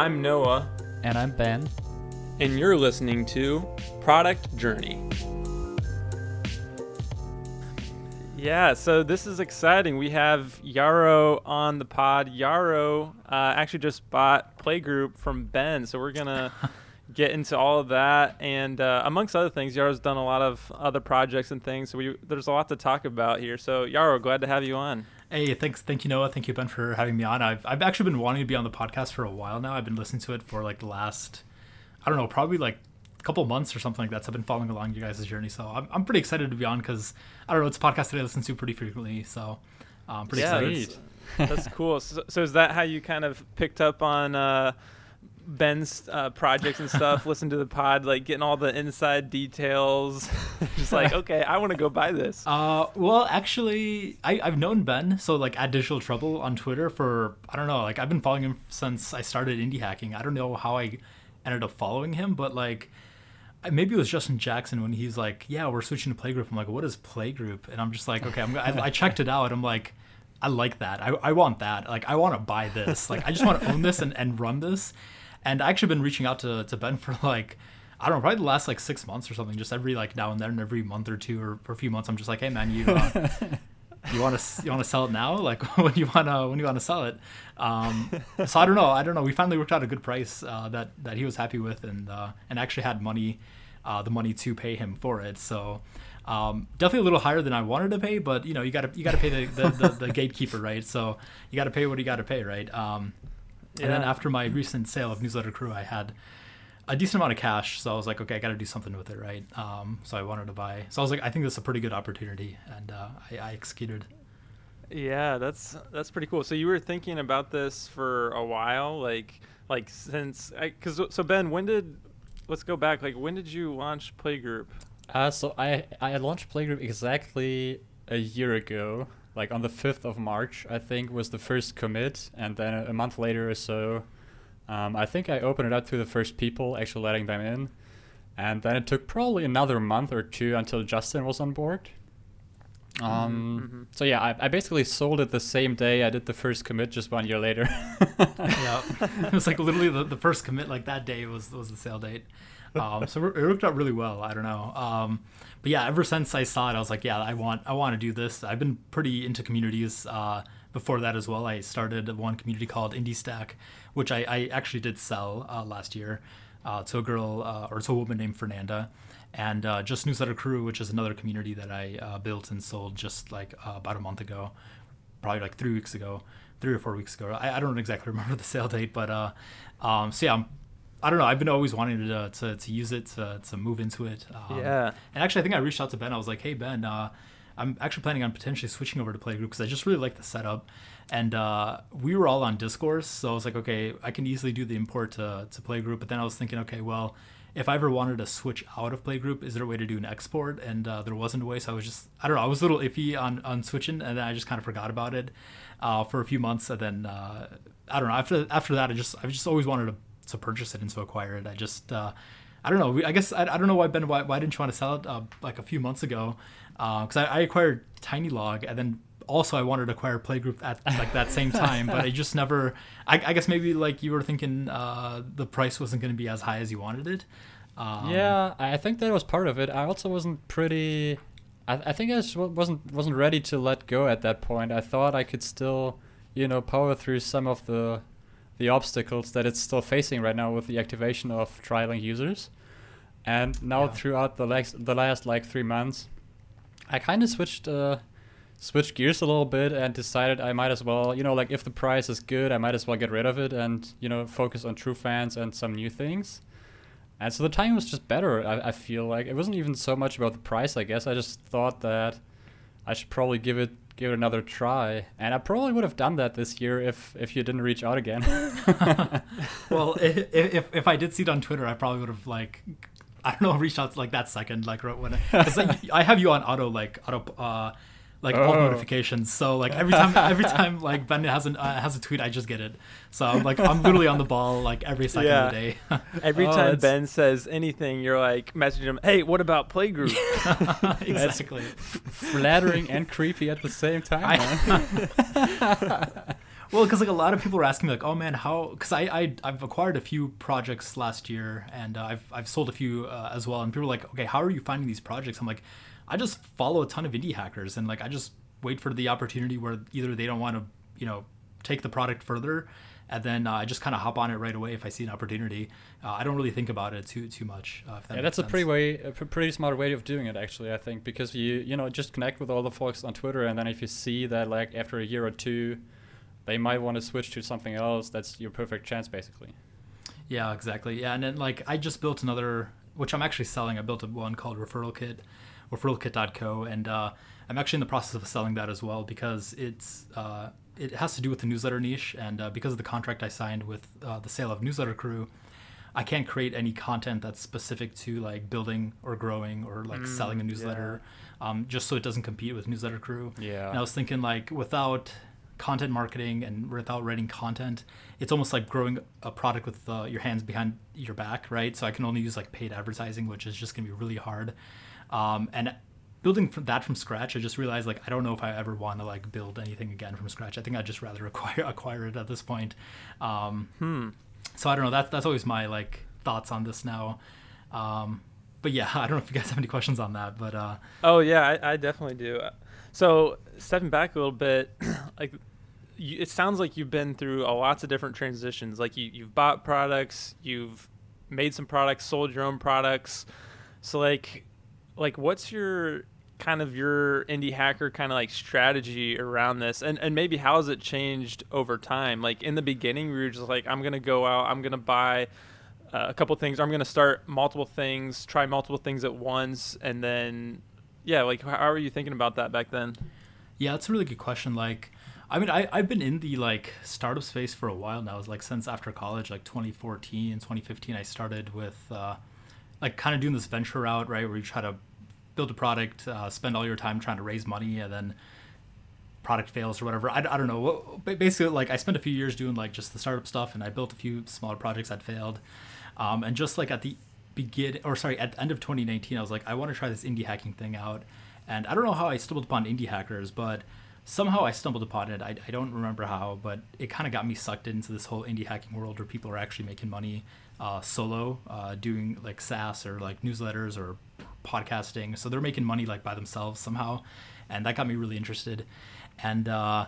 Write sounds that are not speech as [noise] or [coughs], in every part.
I'm Noah, And I'm Ben. and you're listening to Product Journey. Yeah, so this is exciting. We have Yarrow on the pod. Yarrow uh, actually just bought Playgroup from Ben, so we're gonna [laughs] get into all of that. And uh, amongst other things, Yarrow's done a lot of other projects and things. So we there's a lot to talk about here. So Yarrow, glad to have you on. Hey, thanks, thank you, Noah. Thank you, Ben, for having me on. I've I've actually been wanting to be on the podcast for a while now. I've been listening to it for like the last, I don't know, probably like a couple months or something like that. So I've been following along you guys' journey. So I'm I'm pretty excited to be on because I don't know, it's a podcast that I listen to pretty frequently. So I'm pretty Yeah, excited. that's, [laughs] that's cool. So, so is that how you kind of picked up on uh, Ben's uh, projects and stuff? Listen to the pod, like getting all the inside details. [laughs] Just like, [laughs] okay, I want to go buy this. Uh, well, actually, I, I've known Ben, so like at Digital Trouble on Twitter for I don't know, like I've been following him since I started indie hacking. I don't know how I ended up following him, but like maybe it was Justin Jackson when he's like, "Yeah, we're switching to Playgroup." I'm like, "What is Playgroup?" And I'm just like, "Okay, I'm, I, I checked it out. I'm like, I like that. I, I want that. Like, I want to buy this. Like, I just want to own this and, and run this." And I actually been reaching out to to Ben for like. I don't know, probably the last like six months or something. Just every like now and then, every month or two or for a few months, I'm just like, hey man, you uh, [laughs] you want to you want to sell it now? Like [laughs] when you want to when you want to sell it? Um, so I don't know. I don't know. We finally worked out a good price uh, that that he was happy with, and uh, and actually had money, uh, the money to pay him for it. So. Um, definitely a little higher than I wanted to pay, but you know you got to you got to pay the, the, the, the [laughs] gatekeeper, right? So you got to pay what you got to pay, right? Um, and then after my recent sale of Newsletter Crew, I had a decent amount of cash, so I was like, okay, I got to do something with it, right? Um, so I wanted to buy. So I was like, I think this is a pretty good opportunity, and uh, I, I executed. Yeah, that's that's pretty cool. So you were thinking about this for a while, like like since because so Ben, when did let's go back? Like when did you launch Playgroup? Uh, so I I launched Playgroup exactly a year ago. Like on the 5th of March, I think was the first commit, and then a, a month later or so, um, I think I opened it up to the first people, actually letting them in, and then it took probably another month or two until Justin was on board. Um, mhm. So yeah, I, I basically sold it the same day I did the first commit, just one year later. [laughs] yeah, [laughs] [laughs] it was like literally the, the first commit. Like that day was was the sale date. Um, so it worked out really well. I don't know. Um, but yeah, ever since I saw it, I was like, yeah, I want I want to do this. I've been pretty into communities uh, before that as well. I started one community called Indie Stack, which I, I actually did sell uh, last year uh, to a girl uh, or to a woman named Fernanda. And uh, just Newsletter Crew, which is another community that I uh, built and sold just like uh, about a month ago, probably like three weeks ago, three or four weeks ago. I, I don't exactly [laughs] remember the sale date, but uh, um, so yeah, I'm, I don't know. I've been always wanting to to, to use it to, to move into it. Um, Yeah. And actually, I think I reached out to Ben. I was like, hey Ben, uh, I'm actually planning on potentially switching over to Playgroup because I just really like the setup. And uh, we were all on Discourse, so I was like, okay, I can easily do the import to to Playgroup. But then I was thinking, okay, well. If I ever wanted to switch out of Playgroup, is there a way to do an export? And uh, there wasn't a way, so I was just I don't know. I was a little iffy on on switching, and then I just kind of forgot about it uh, for a few months, and then uh, I don't know. After after that, I just I've just always wanted to, to purchase it and to acquire it. I just uh, I don't know. I guess I, I don't know why Ben why, why didn't you want to sell it uh, like a few months ago? Because I, I acquired TinyLog and then also I wanted to acquire Playgroup at like that same time, but I just never. I, I guess maybe like you were thinking uh, the price wasn't going to be as high as you wanted it. Um, yeah, I I think that was part of it. I also wasn't pretty. I, I think I just wasn't wasn't ready to let go at that point. I thought I could still, you know, power through some of the the obstacles that it's still facing right now with the activation of trialing users. And now Yeah. throughout the last the last like three months, I kind of switched uh, switched gears a little bit and decided I might as well, you know, like if the price is good, I might as well get rid of it and you know focus on true fans and some new things. And so the timing was just better. I, I feel like it wasn't even so much about the price. I guess I just thought that I should probably give it give it another try, and I probably would have done that this year if if you didn't reach out again. [laughs] [laughs] well, if, if if I did see it on Twitter, I probably would have like I don't know reached out like that second like right when because like, I have you on auto like auto uh like all Oh. notifications. So like every time every [laughs] time like Ben has an uh, has a tweet, I just get it. So I'm like I'm literally on the ball like every second Yeah. of the day. [laughs] Every Oh, time that's- Ben says anything, you're like messaging him, "Hey, what about Playgroup?" [laughs] exactly. Flattering and creepy at the same time. I- man. well, because like a lot of people are asking me like, oh man, how? Because I, I I've acquired a few projects last year, and uh, I've I've sold a few uh, as well. And people are like, okay, how are you finding these projects? I'm like, I just follow a ton of indie hackers, and like I just wait for the opportunity where either they don't want to, you know, take the product further, and then uh, I just kind of hop on it right away if I see an opportunity. Uh, I don't really think about it too too much. Uh, that yeah, that's sense. a pretty way, a pretty smart way of doing it actually. I think because you you know just connect with all the folks on Twitter, and then if you see that like after a year or two they might want to switch to something else. That's your perfect chance, basically. Yeah, exactly. Yeah, and then like I just built another, which I'm actually selling. I built a one called Referral Kit, referralkit.co, and uh, I'm actually in the process of selling that as well because it's uh, it has to do with the newsletter niche, and uh, because of the contract I signed with uh, the sale of Newsletter Crew. I can't create any content that's specific to like building or growing or like mm, selling a newsletter, yeah. um, just so it doesn't compete with Newsletter Crew. Yeah. And I was thinking like without content marketing and without writing content, it's almost like growing a product with uh, your hands behind your back, right? So I can only use like paid advertising, which is just gonna be really hard. Um, and building from that from scratch, I just realized like I don't know if I ever want to like build anything again from scratch. I think I'd just rather [laughs] acquire acquire it at this point. Um, hmm. So I don't know. That's that's always my like thoughts on this now. Um, but yeah, [laughs] I don't know if you guys have any questions on that. But uh, oh yeah, I, I definitely do. So stepping back a little bit, [clears throat] like you, it sounds like you've been through a lots of different transitions. Like you, you've bought products, you've made some products, sold your own products. So like, like what's your kind of your indie hacker kind of like strategy around this and and maybe how has it changed over time like in the beginning we were just like i'm gonna go out i'm gonna buy uh, a couple things i'm gonna start multiple things try multiple things at once and then yeah like how are you thinking about that back then yeah that's a really good question like I mean, I, I've been in the like startup space for a while now. It's like since after college, like 2014, 2015, I started with uh, like kind of doing this venture route, right? Where you try to build a product, uh, spend all your time trying to raise money, and then product fails or whatever. I, I don't know. Basically, like I spent a few years doing like just the startup stuff, and I built a few smaller projects that failed. Um, and just like at the begin, or sorry, at the end of 2019, I was like, I want to try this indie hacking thing out. And I don't know how I stumbled upon indie hackers, but somehow I stumbled upon it. I, I don't remember how, but it kind of got me sucked into this whole indie hacking world where people are actually making money uh, solo, uh, doing like SaaS or like newsletters or podcasting. So they're making money like by themselves somehow, and that got me really interested. And uh,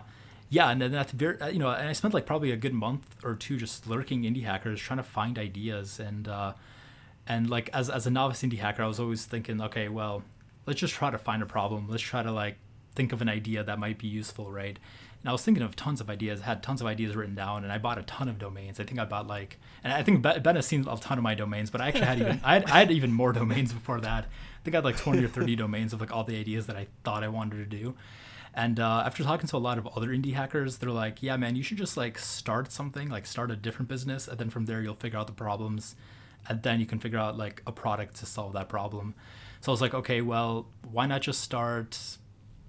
yeah, and then that's very uh, you know, and I spent like probably a good month or two just lurking indie hackers, trying to find ideas and uh, and like as as a novice indie hacker, I was always thinking, okay, well, let's just try to find a problem. Let's try to like think of an idea that might be useful, right? And I was thinking of tons of ideas, had tons of ideas written down, and I bought a ton of domains. I think I bought like, and I think Ben has seen a ton of my domains, but I actually had even [laughs] I had, I had even more domains before that. I think I had like 20 or 30 domains of like all the ideas that I thought I wanted to do. And uh, after talking to a lot of other indie hackers, they're like, "Yeah, man, you should just like start something, like start a different business, and then from there you'll figure out the problems, and then you can figure out like a product to solve that problem." So I was like, "Okay, well, why not just start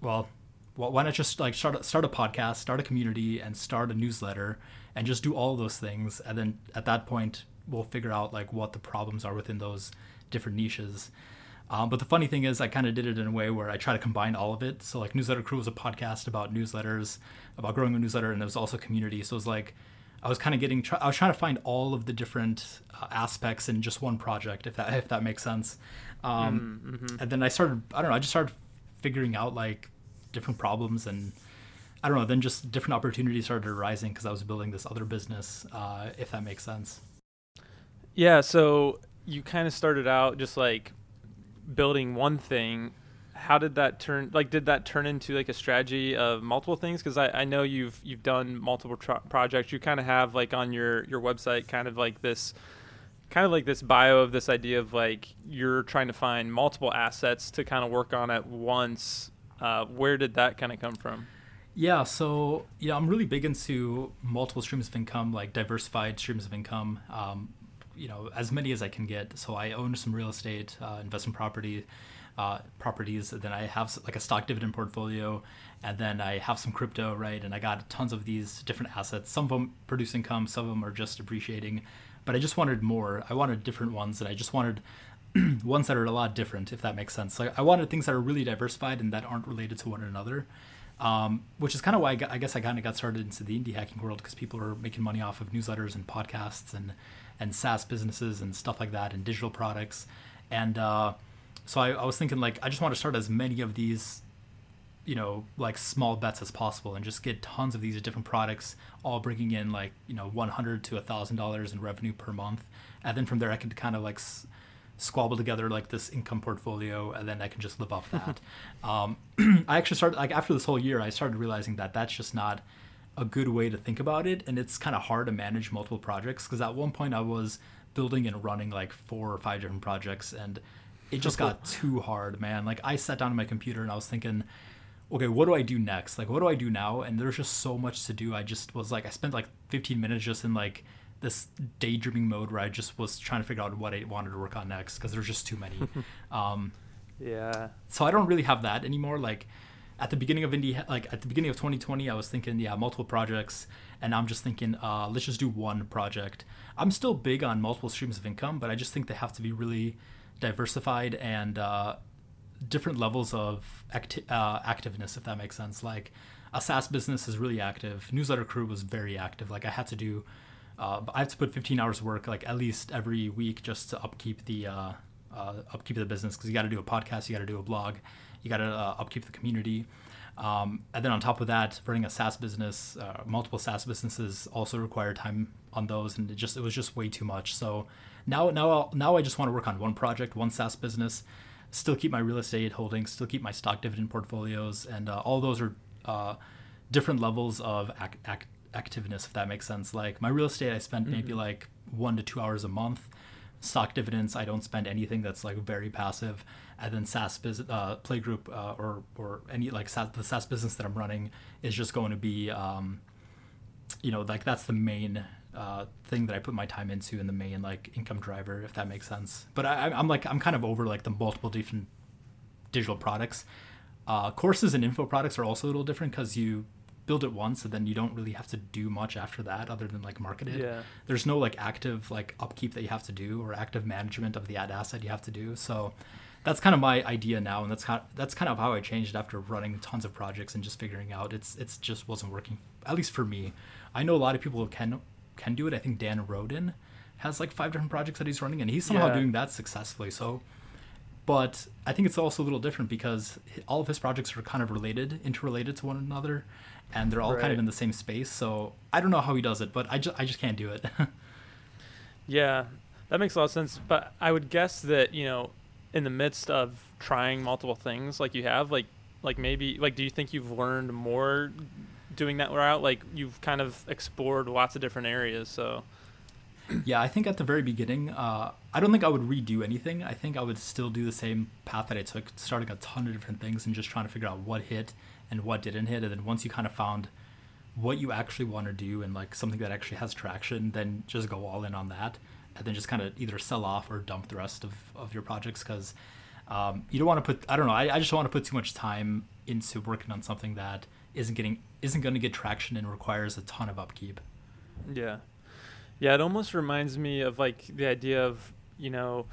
well, why not just like start a, start a podcast, start a community, and start a newsletter, and just do all those things, and then at that point we'll figure out like what the problems are within those different niches. Um, but the funny thing is, I kind of did it in a way where I try to combine all of it. So like Newsletter Crew was a podcast about newsletters, about growing a newsletter, and it was also community. So it was like I was kind of getting, I was trying to find all of the different uh, aspects in just one project, if that [laughs] if that makes sense. Um, mm-hmm. And then I started, I don't know, I just started figuring out like different problems and I don't know. Then just different opportunities started arising because I was building this other business. Uh, if that makes sense. Yeah. So you kind of started out just like building one thing. How did that turn? Like, did that turn into like a strategy of multiple things? Because I, I know you've you've done multiple tro- projects. You kind of have like on your your website kind of like this kind of like this bio of this idea of like you're trying to find multiple assets to kind of work on at once uh, where did that kind of come from? Yeah, so yeah, I'm really big into multiple streams of income, like diversified streams of income. Um, you know, as many as I can get. So I own some real estate, uh, investment property, uh, properties. Then I have like a stock dividend portfolio, and then I have some crypto, right? And I got tons of these different assets. Some of them produce income, some of them are just appreciating. But I just wanted more. I wanted different ones, and I just wanted [clears throat] ones that are a lot different, if that makes sense. Like I wanted things that are really diversified and that aren't related to one another. um, which is kind of why I, got, I guess I kind of got started into the indie hacking world because people are making money off of newsletters and podcasts and and SaaS businesses and stuff like that and digital products. And uh, so I, I was thinking like I just want to start as many of these you know like small bets as possible and just get tons of these different products all bringing in like you know 100 to a thousand dollars in revenue per month and then from there i could kind of like s- squabble together like this income portfolio and then i can just live off [laughs] that um, [clears throat] i actually started like after this whole year i started realizing that that's just not a good way to think about it and it's kind of hard to manage multiple projects because at one point i was building and running like four or five different projects and it just got [laughs] too hard man like i sat down on my computer and i was thinking okay, what do I do next? Like, what do I do now? And there's just so much to do. I just was like, I spent like 15 minutes just in like this daydreaming mode where I just was trying to figure out what I wanted to work on next because there's just too many. [laughs] um, Yeah. so I don't really have that anymore. Like at the beginning of indie, like at the beginning of 2020, I was thinking, yeah, multiple projects, and I'm just thinking, uh, let's just do one project. I'm still big on multiple streams of income, but I just think they have to be really diversified and uh, different levels of acti- uh, activeness, if that makes sense. Like a SaaS business is really active. Newsletter crew was very active. Like I had to do, uh, I have to put 15 hours of work like at least every week just to upkeep the uh, uh, upkeep the business because you got to do a podcast, you got to do a blog, you got to uh, upkeep the community. Um, and then on top of that, running a SaaS business, uh, multiple SaaS businesses also require time on those, and it just it was just way too much. So now now I'll, now I just want to work on one project, one SaaS business, still keep my real estate holdings, still keep my stock dividend portfolios, and uh, all those are different levels of ac- activeness, if that makes sense. Like my real estate, I spend maybe like one to two hours a month. Stock dividends, I don't spend anything that's like very passive. And then SaaS biz- uh, Playgroup uh, or or any like SaaS, the SaaS business that I'm running is just going to be, um, you know, like that's the main uh, thing that I put my time into and the main like income driver, if that makes sense. But I, I'm like I'm kind of over like the multiple different digital products. Uh, courses and info products are also a little different because you build it once and then you don't really have to do much after that other than like market it. Yeah. There's no like active like upkeep that you have to do or active management of the ad asset you have to do. So that's kind of my idea now, and that's kind of, that's kind of how I changed after running tons of projects and just figuring out it's it's just wasn't working at least for me. I know a lot of people who can can do it. I think Dan Rowden has like five different projects that he's running, and he's somehow Yeah. doing that successfully. So but I think it's also a little different because all of his projects are kind of related, interrelated to one another, and they're all kind of in the same space. So I don't know how he does it, but I just I just can't do it. [laughs] Yeah, that makes a lot of sense. But I would guess that you know, in the midst of trying multiple things like you have, like like maybe like, do you think you've learned more doing that route? Like you've kind of explored lots of different areas. So [clears throat] yeah, I think at the very beginning, uh, I don't think I would redo anything. I think I would still do the same path that I took, starting a ton of different things and just trying to figure out what hit and what didn't hit. And then once you kind of found what you actually want to do and like something that actually has traction, then just go all in on that. And then just kind of either sell off or dump the rest of, of your projects because um, you don't want to put, I don't know, I, I just don't want to put too much time into working on something that isn't getting, isn't going to get traction and requires a ton of upkeep. Yeah. Yeah, it almost reminds me of like the idea of, you know,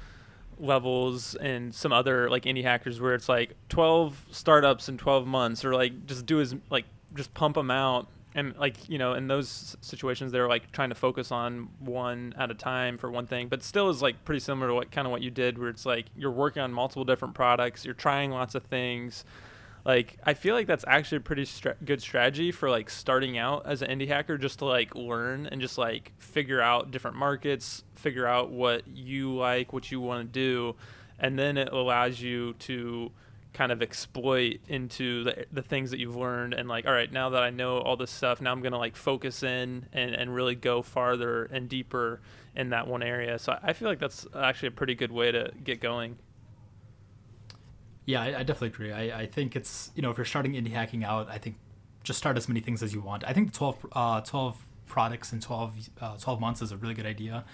levels and some other like indie hackers where it's like 12 startups in 12 months or like just do as like just pump them out and like, you know, in those situations they're like trying to focus on one at a time for one thing, but still is like pretty similar to what kind of what you did where it's like you're working on multiple different products, you're trying lots of things like i feel like that's actually a pretty stra- good strategy for like starting out as an indie hacker just to like learn and just like figure out different markets figure out what you like what you want to do. And then it allows you to kind of exploit into the, the things that you've learned and like all right now that i know all this stuff now i'm to like focus in and, and really go farther and deeper in that one area. So i feel like that's actually a pretty good way to get going Yeah, I, I definitely agree. I, I think it's you know if you're starting indie hacking out, I think just start as many things as you want. I think the 12, uh, 12 products in 12, uh, 12 months is a really good idea.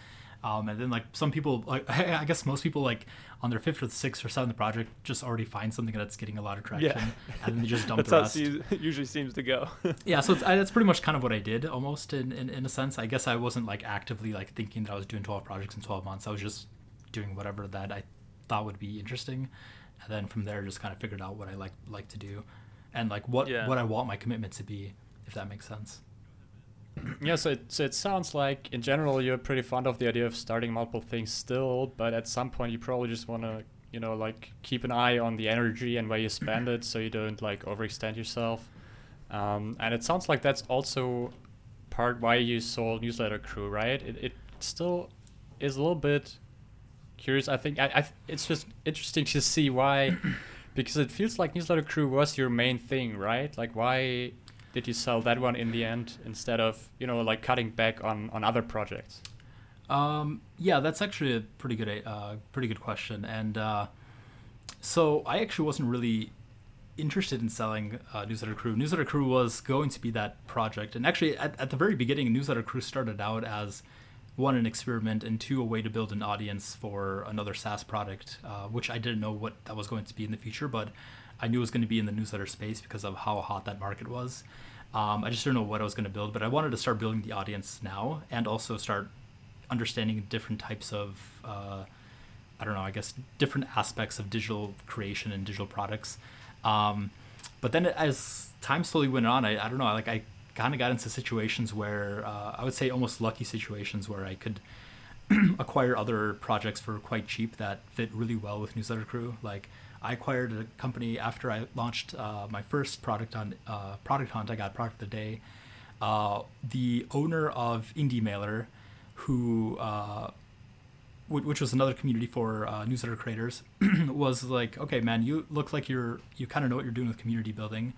Um, and then like some people, like [laughs] I guess most people like on their fifth or sixth or seventh project just already find something that's getting a lot of traction, and then they just [laughs] dump that's the how it rest. seems, it usually seems to go [laughs] yeah, so it's, I, that's pretty much kind of what I did almost in, in, in a sense. I guess I wasn't like actively like thinking that I was doing 12 projects in 12 months. I was just doing whatever that I thought would be interesting. And then from there, just kind of figured out what I like like to do. and like what Yeah. what I want my commitment to be, if that makes sense. [clears throat] Yeah, so it, so it sounds like in general you're pretty fond of the idea of starting multiple things still, but at some point you probably just want to, you know, like keep an eye on the energy and where you spend it so you don't like overextend yourself. Um, and it sounds like that's also part why you sold Newsletter Crew, right? It, it still is a little bit curious. I think I, I it's just interesting to see why, [clears throat] because it feels like Newsletter Crew was your main thing, right? Like why did you sell that one in the end instead of you know like cutting back on on other projects? Um, yeah, that's actually a pretty good uh, pretty good question, and uh, so I actually wasn't really interested in selling uh, Newsletter Crew. Newsletter Crew was going to be that project, and actually at, at the very beginning, Newsletter Crew started out as one an experiment and two a way to build an audience for another SaaS product, uh, which I didn't know what that was going to be in the future, but I knew it was going to be in the newsletter space because of how hot that market was. Um, I just didn't know what I was going to build, but I wanted to start building the audience now and also start understanding different types of uh, I don't know, I guess different aspects of digital creation and digital products. Um, but then as time slowly went on, I, I don't know, like I kind of got into situations where uh, I would say almost lucky situations where I could [clears throat] acquire other projects for quite cheap that fit really well with Newsletter Crew. Like I acquired a company after I launched uh, my first product on uh, Product Hunt. I got Product of the Day. Uh, the owner of Indie Mailer, who uh, which was another community for uh, newsletter creators, [clears throat] was like, okay, man, you look like you're you kind of know what you're doing with community building,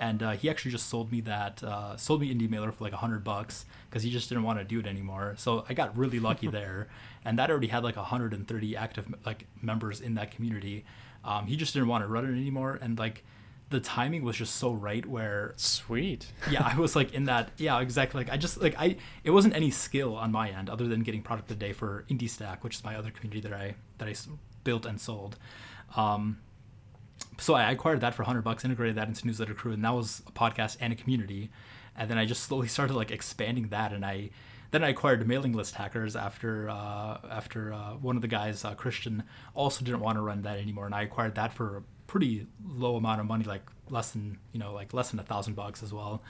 and uh, he actually just sold me that uh, sold me Indie Mailer for like a hundred bucks because he just didn't want to do it anymore. So I got really lucky [laughs] there, and that already had like 130 active like members in that community. Um, he just didn't want to run it anymore, and like the timing was just so right where Sweet. yeah, I was like in that. Yeah, exactly. Like I just like I. It wasn't any skill on my end other than getting product of the day for Indie Stack, which is my other community that I that i built and sold. Um, so I acquired that for 100 bucks, integrated that into Newsletter Crew, and that was a podcast and a community. And then I just slowly [laughs] started like expanding that, and I then I acquired mailing list hackers after uh, after uh, one of the guys, uh, Christian, also didn't want to run that anymore, and I acquired that for pretty low amount of money, like less than you know like less than a thousand bucks as well.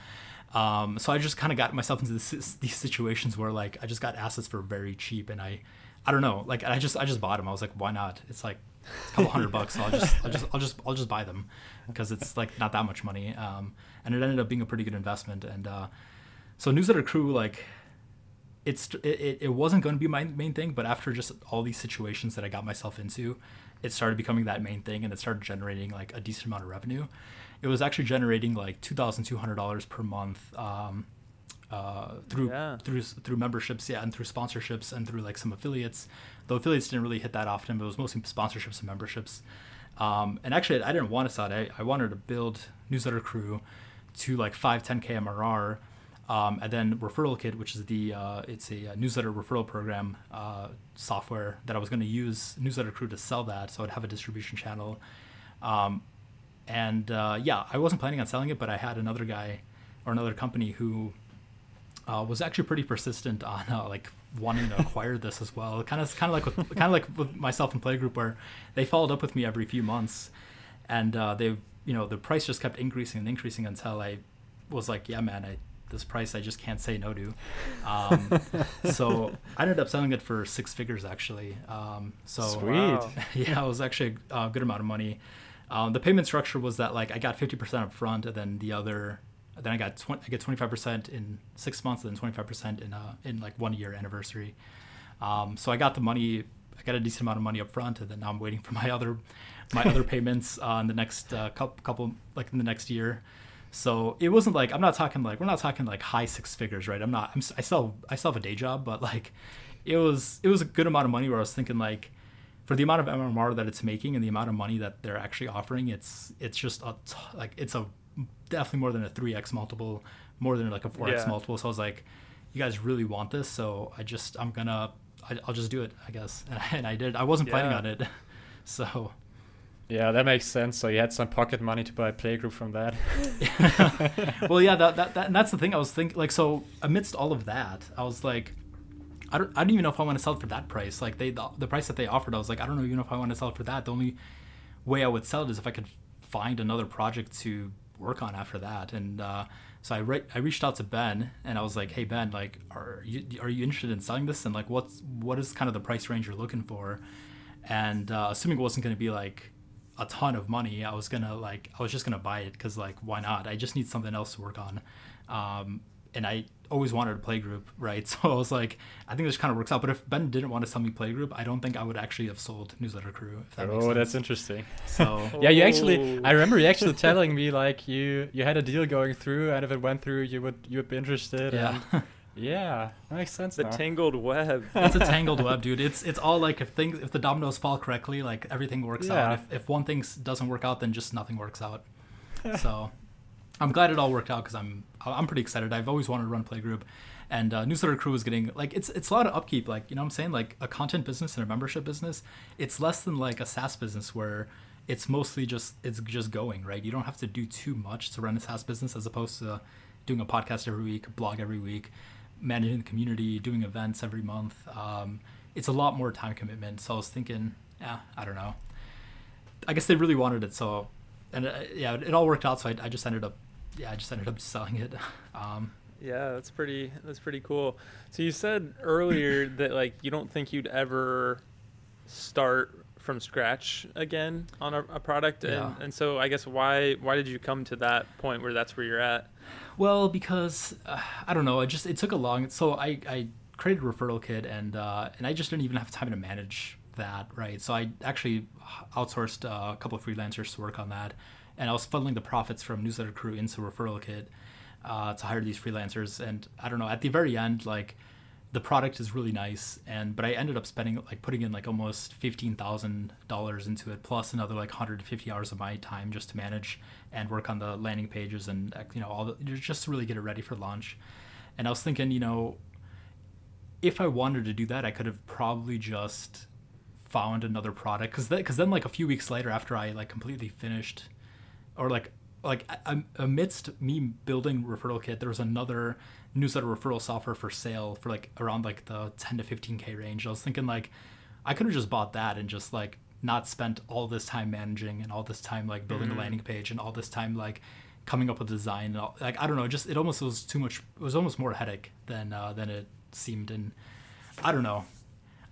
Um, so I just kind of got myself into this, these situations where like I just got assets for very cheap, and I I don't know like I just I just bought them. I was like, why not? It's like a couple hundred bucks. So I'll just I'll just I'll just I'll just buy them because it's like not that much money. Um, and it ended up being a pretty good investment. And uh, so newsletter crew like it's it, it wasn't going to be my main thing, but after just all these situations that I got myself into, it started becoming that main thing, and it started generating like a decent amount of revenue. It was actually generating like two thousand two hundred dollars per month. Um, uh, through Yeah. through through memberships, yeah, and through sponsorships and through like some affiliates. Though affiliates didn't really hit that often, but it was mostly sponsorships and memberships. Um, and actually, I didn't want to sell it. I, I wanted to build newsletter crew to like 5, 10k MRR, um, and then referral kit, which is the uh, it's a, uh newsletter referral program uh, software that I was going to use newsletter crew to sell that, so I'd have a distribution channel. Um, and uh, yeah, I wasn't planning on selling it, but I had another guy or another company who uh, was actually pretty persistent on uh, like wanting to [laughs] acquire this as well. Kind of, kind of like with, kind of like with myself and Playgroup, where they followed up with me every few months, and uh, they, you know, the price just kept increasing and increasing until I was like, yeah, man, I this price I just can't say no to. Um, [laughs] so I ended up selling it for six figures actually. Um, so Sweet. Wow. [laughs] yeah, it was actually a uh, good amount of money. Um, the payment structure was that like I got fifty percent up front, and then the other, then I got 20, I get twenty five percent in six months, and then twenty five percent in uh in like one year anniversary. Um, so I got the money, I got a decent amount of money up front, and then now I'm waiting for my other my other [laughs] payments uh, in the next uh, couple, couple like in the next year. So it wasn't like I'm not talking like we're not talking like high six figures, right? I'm not. I'm I still I still have a day job, but like it was it was a good amount of money where I was thinking like for the amount of MMR that it's making and the amount of money that they're actually offering, it's it's just a t- like it's a definitely more than a three x multiple, more than like a four x Yeah. multiple. So I was like, you guys really want this, so I just I'm gonna I, I'll just do it, I guess, and [laughs] I, and I did. I wasn't planning on it, [laughs] so Yeah, that makes sense. So you had some pocket money to buy a playgroup from that. [laughs] well, yeah, that, that, that and that's the thing I was thinking. Like, so amidst all of that, I was like, I don't, I don't even know if I want to sell it for that price. Like, they the, the price that they offered, I was like, I don't know even if I want to sell it for that. The only way I would sell it is if I could find another project to work on after that. And uh, so I re- I reached out to Ben and I was like, hey Ben, like, are you are you interested in selling this? And like, what's what is kind of the price range you're looking for? And uh, assuming it wasn't going to be like a ton of money, I was gonna like I was just gonna buy it because like why not? I just need something else to work on. Um, and I always wanted a playgroup, [laughs] right? So I was like, I think this kind of works out. But if Ben didn't want to sell me playgroup, I don't think I would actually have sold newsletter crew. If that makes oh, sense. that's interesting. So [laughs] [laughs] Yeah, you actually. Oh. I remember you actually telling me like you you had a deal going through, and if it went through, you would you would be interested. yeah. and- yeah, that makes sense. The now. tangled web. [laughs] it's a tangled web, dude. It's it's all like if things if the dominoes fall correctly, like everything works Yeah. out. If if one thing doesn't work out, then just nothing works out. [laughs] so I'm glad it all worked out because I'm I'm pretty excited. I've always wanted to run playgroup, and uh, newsletter crew is getting like it's it's a lot of upkeep. Like you know what I'm saying like a content business and a membership business. It's less than like a SaaS business where it's mostly just it's just going right. You don't have to do too much to run a SaaS business as opposed to doing a podcast every week, blog every week, managing the community, doing events every month. Um, it's a lot more time commitment. So I was thinking, yeah, I don't know. I guess they really wanted it, so and uh, yeah, it all worked out. So I, I just ended up, yeah, I just ended up [laughs] selling it. Um, Yeah, that's pretty. That's pretty cool. So you said earlier [laughs] that like you don't think you'd ever start from scratch again on a, a product, and, and so I guess why why did you come to that point where that's where you're at? Well, because uh, I don't know, it just it took a long. So I I created referral kit and uh, and I just didn't even have time to manage that, right? So I actually outsourced uh, a couple of freelancers to work on that, and I was funneling the profits from Newsletter Crew into referral kit uh, to hire these freelancers. And I don't know, at the very end, like the product is really nice and but i ended up spending like putting in like almost $15000 into it plus another like 150 hours of my time just to manage and work on the landing pages and you know all the just to really get it ready for launch. And i was thinking you know if i wanted to do that i could have probably just found another product because because then like a few weeks later after i like completely finished or like like amidst me building referral kit there was another newsletter referral software for sale for like around like the 10 to 15k range. I was thinking like i could have just bought that and just like not spent all this time managing and all this time like building Mhm. a landing page and all this time like coming up with design and all, like i don't know just it almost was too much it was almost more headache than uh, than it seemed. And i don't know.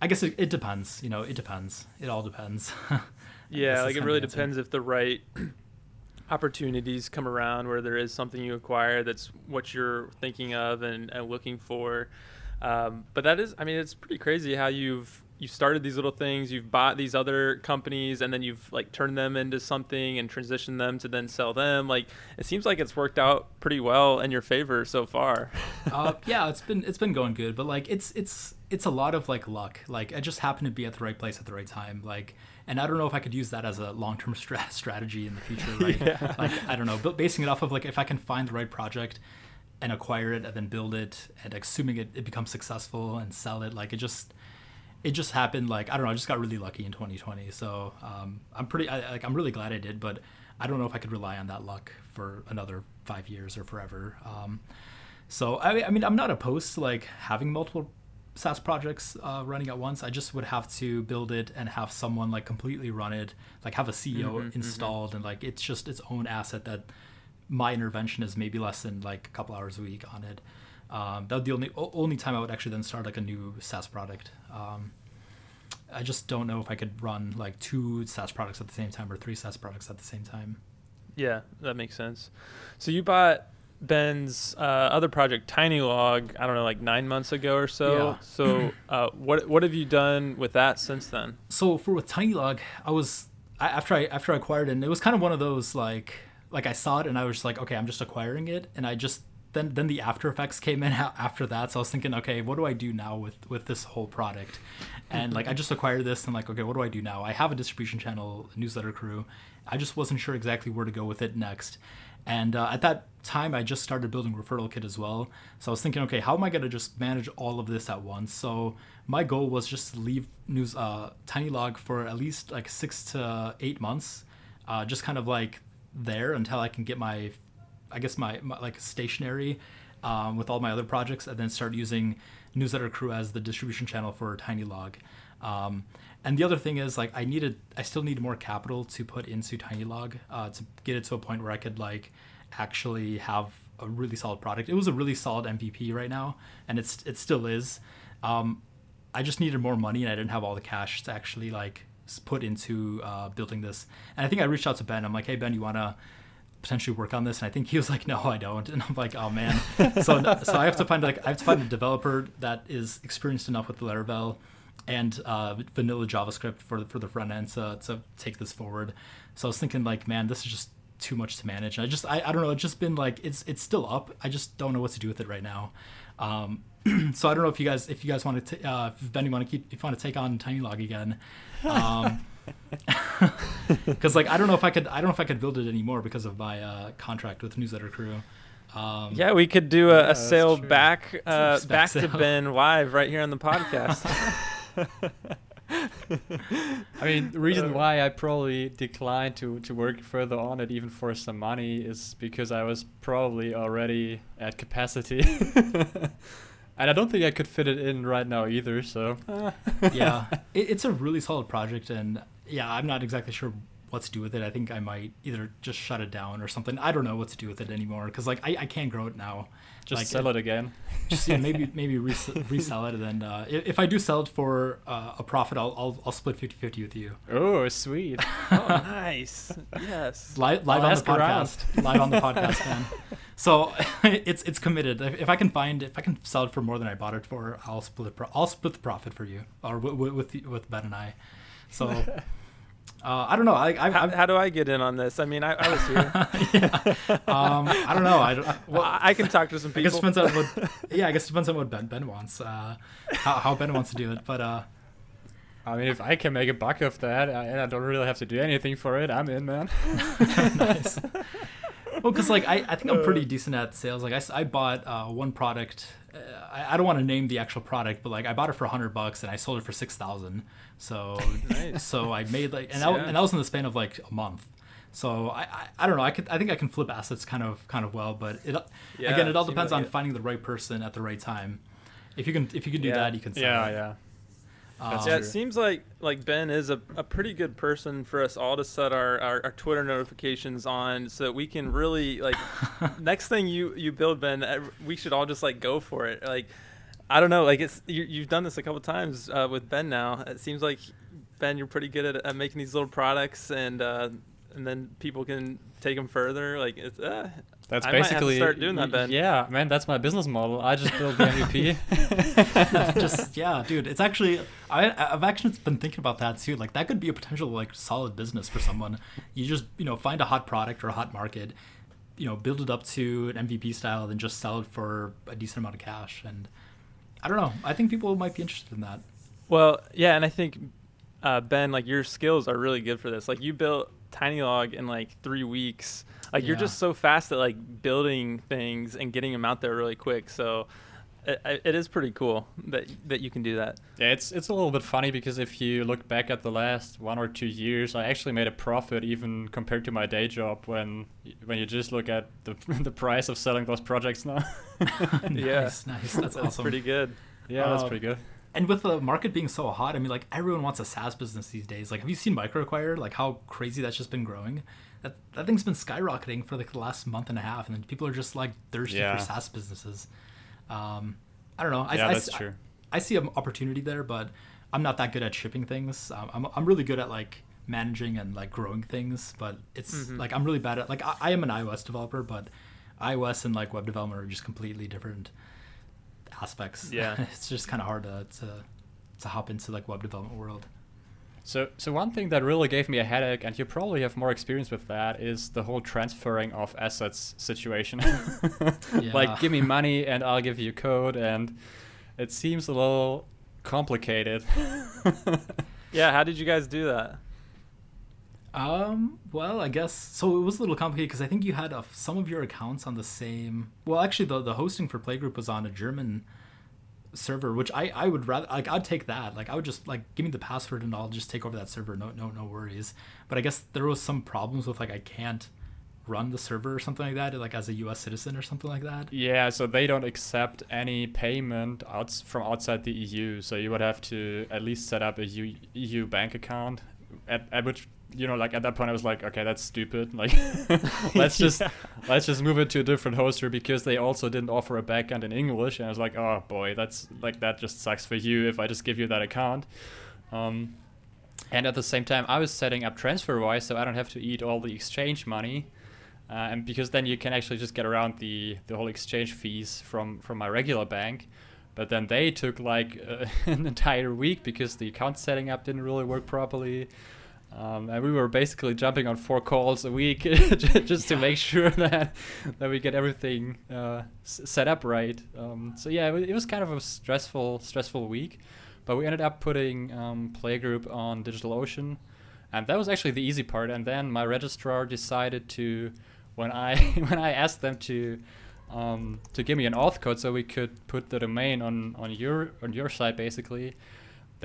I guess it, it depends you know it depends. It all depends. [laughs] Yeah, like it really depends if the right opportunities come around where there is something you acquire that's what you're thinking of and, and looking for. Um, but that is, I mean, it's pretty crazy how you've you started these little things, you've bought these other companies, and then you've like turned them into something and transitioned them to then sell them. Like it seems like it's worked out pretty well in your favor so far. [laughs] uh, yeah, it's been it's been going good, but like it's it's it's a lot of like luck. Like I just happened to be at the right place at the right time. Like, and I don't know if I could use that as a long term [laughs] stra- strategy in the future. [laughs] Right? Yeah. Like I don't know, but basing it off of like if I can find the right project and acquire it and then build it and assuming it, it becomes successful and sell it, like it just it just happened. Like I don't know, I just got really lucky in 2020. So um, I'm pretty I, like I'm really glad I did, but I don't know if I could rely on that luck for another five years or forever. Um, so I, I mean, I'm not opposed to like having multiple SaaS projects uh, running at once. I just would have to build it and have someone like completely run it, like have a CEO Mhm, mhm. installed, and like it's just its own asset that my intervention is maybe less than like a couple hours a week on it. Um, that would be the only only time I would actually then start like a new SaaS product. Um, I just don't know if I could run like two SaaS products at the same time or three SaaS products at the same time. Yeah, that makes sense. So you bought Ben's uh, other project, Tiny Log, I don't know, like nine months ago or so. Yeah. So uh, what what have you done with that since then? so for with Tiny Log, I was I, after I after I acquired it, and it was kind of one of those like like I saw it and I was just like, okay, I'm just acquiring it, and I just then then the After Effects came in [laughs] after that, so I was thinking, okay, what do I do now with with this whole product? And like I just acquired this, and like, okay, what do I do now? I have a distribution channel, newsletter crew. I just wasn't sure exactly where to go with it next. And uh, at that time, I just started building referral kit as well. So I was thinking, okay, how am I gonna just manage all of this at once? So my goal was just to leave news uh, Tiny Log for at least like six to eight months, uh, just kind of like there until I can get my, I guess my, my like stationary um, with all my other projects, and then start using Newsletter Crew as the distribution channel for Tiny Log. Um, and the other thing is like I needed, I still need more capital to put into Tiny Log uh, to get it to a point where I could like actually have a really solid product. It was a really solid MVP right now, and it's it still is. Um, I just needed more money, and I didn't have all the cash to actually like put into uh, building this. And I think I reached out to Ben. I'm like, hey Ben, you wanna potentially work on this? And I think he was like, [laughs] no, I don't. And I'm like, oh man. so [laughs] so I have to find like I have to find a developer that is experienced enough with Laravel and uh, vanilla JavaScript for the, for the front end to, to take this forward. So I was thinking like, man, this is just too much to manage. I just I, I don't know. It's just been like it's it's still up. I just don't know what to do with it right now. Um, [clears throat] so I don't know if you guys if you guys want to uh, if Ben you want to keep if you want to take on Tiny Log again. Um, [laughs] because like I don't know if I could I don't know if I could build it anymore because of my uh, contract with Newsletter Crew. Um, Yeah, we could do a, Yeah, a sale back uh, Back back to. Ben live right here on the podcast. [laughs] [laughs] I mean, the reason why I probably declined to, to work further on it, even for some money, is because I was probably already at capacity. [laughs] and I don't think I could fit it in right now either, so. uh, [laughs] yeah, it, it's a really solid project, and yeah, I'm not exactly sure what to do with it. I think I might either just shut it down or something. I don't know what to do with it anymore because like I, I can't grow it now. Just Like, sell it again. Just yeah, maybe [laughs] maybe res- resell it, and then uh, if, if I do sell it for uh, a profit, I'll, I'll I'll split 50-50 with you. Oh, sweet. [laughs] oh, nice. Yes. live, live on ask the around. podcast. live on the podcast, man. [laughs] So it's it's committed. If, if I can find if I can sell it for more than I bought it for, I'll split pro- I'll split the profit for you or with with, with Ben and I. So uh, I don't know. I I, How, how do I get in on this? I mean, I, I was here. [laughs] yeah. Um, I don't know. I Well, well, I I can talk to some I guess it people. depends on what. [laughs] Yeah, I guess it depends on what Ben Ben wants. Uh, how how Ben wants to do it, but uh, I mean, if I can make a buck of that I, and I don't really have to do anything for it, I'm in, man. [laughs] nice. Well, because like I, I think I'm pretty decent at sales. Like I bought uh, one product. Uh, I, I don't want to name the actual product, but like I bought it for hundred bucks and I sold it for six thousand. So Nice. so I made like and that, Yeah. and that was in the span of like a month. So I, I, I don't know. I could I think I can flip assets kind of kind of well, but it Yeah, again it all depends like on it. finding the right person at the right time. If you can if you can do Yeah. that, you can sell yeah, it. yeah. Um, Yeah, it seems like like Ben is a, a pretty good person for us all to set our, our, our Twitter notifications on so that we can really like [laughs] next thing you you build Ben we should all just like go for it. Like I don't know like it's you, you've done this a couple times uh, with Ben now. It seems like Ben you're pretty good at, at making these little products and uh, and then people can take them further. Like it's uh, That's I might have to basically start doing that, y- Ben. Yeah, man, that's my business model. I just build the MVP. [laughs] [laughs] just yeah, dude. It's actually I I've actually been thinking about that too. Like that could be a potential like solid business for someone. You just you know find a hot product or a hot market, you know build it up to an MVP style, then just sell it for a decent amount of cash. And I don't know. I think people might be interested in that. Well, yeah, and I think uh, Ben, like your skills are really good for this. Like you built TinyLog in like three weeks. Like you're just so fast at like building things and getting them out there really quick. So it, it is pretty cool that that you can do that. Yeah, it's it's a little bit funny because if you look back at the last one or two years, I actually made a profit even compared to my day job when when you just look at the [laughs] the price of selling those projects now. [laughs] [laughs] Yeah. nice, nice. That's, awesome. pretty good. yeah, that's Uh, pretty good. And with the market being so hot, I mean, like everyone wants a SaaS business these days. Like, have you seen MicroAcquire? Like how crazy that's just been growing. That that thing's been skyrocketing for like the last month and a half, and then people are just like thirsty Yeah. for SaaS businesses. Um, I don't know. I, yeah, I, that's I- true. I see an opportunity there, but I'm not that good at shipping things. Um, I'm I'm really good at like managing and like growing things, but it's Mhm. like I'm really bad at like I, I am an iOS developer, but iOS and like web development are just completely different aspects. [laughs] Yeah. it's just kind of hard to, to to hop into like web development world. So, so one thing that really gave me a headache, and you probably have more experience with that, is the whole transferring of assets situation. [laughs] Yeah. Like, give me money and I'll give you code, and it seems a little complicated. [laughs] Yeah, how did you guys do that? Um, well, I guess so. It was a little complicated because I think you had uh, some of your accounts on the same. Well, actually, the the hosting for Playgroup was on a German server, which I I would rather like. I'd take that. Like, I would just like give me the password and I'll just take over that server. No no no worries. But I guess there was some problems with like I can't run the server or something like that, like as a U.S. citizen or something like that. Yeah, so they don't accept any payment outs from outside the EU. So you would have to at least set up a EU, EU bank account, at, at which you know, like at that point, I was like, okay, that's stupid. Like, [laughs] let's just [laughs] Yeah. let's just move it to a different hoster because they also didn't offer a backend in English, and I was like, oh boy, that's like that just sucks for you if I just give you that account. Um, and at the same time, I was setting up TransferWise so I don't have to eat all the exchange money, uh, and because then you can actually just get around the the whole exchange fees from from my regular bank. But then they took like uh, [laughs] an entire week because the account setting up didn't really work properly. Um, and we were basically jumping on four calls a week [laughs] just to make sure [laughs] that that we get everything uh, s- set up right. Um, so yeah, it, it was kind of a stressful stressful week, but we ended up putting um, Playgroup on DigitalOcean, and that was actually the easy part. And then my registrar decided to, when I [laughs] when I asked them to um, to give me an auth code so we could put the domain on on your on your site basically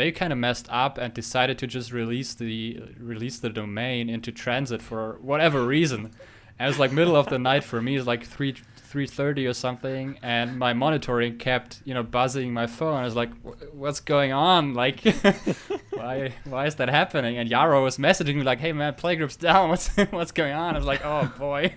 they kind of messed up and decided to just release the release the domain into transit for whatever reason. And it was like middle of the night for me. It's like three three thirty or something, and my monitoring kept you know buzzing my phone. I was like, "What's going on? Like, [laughs] why why is that happening?" And Yaro was messaging me like, "Hey man, playgroup's down. [laughs] What's what's going on?" I was like, "Oh boy,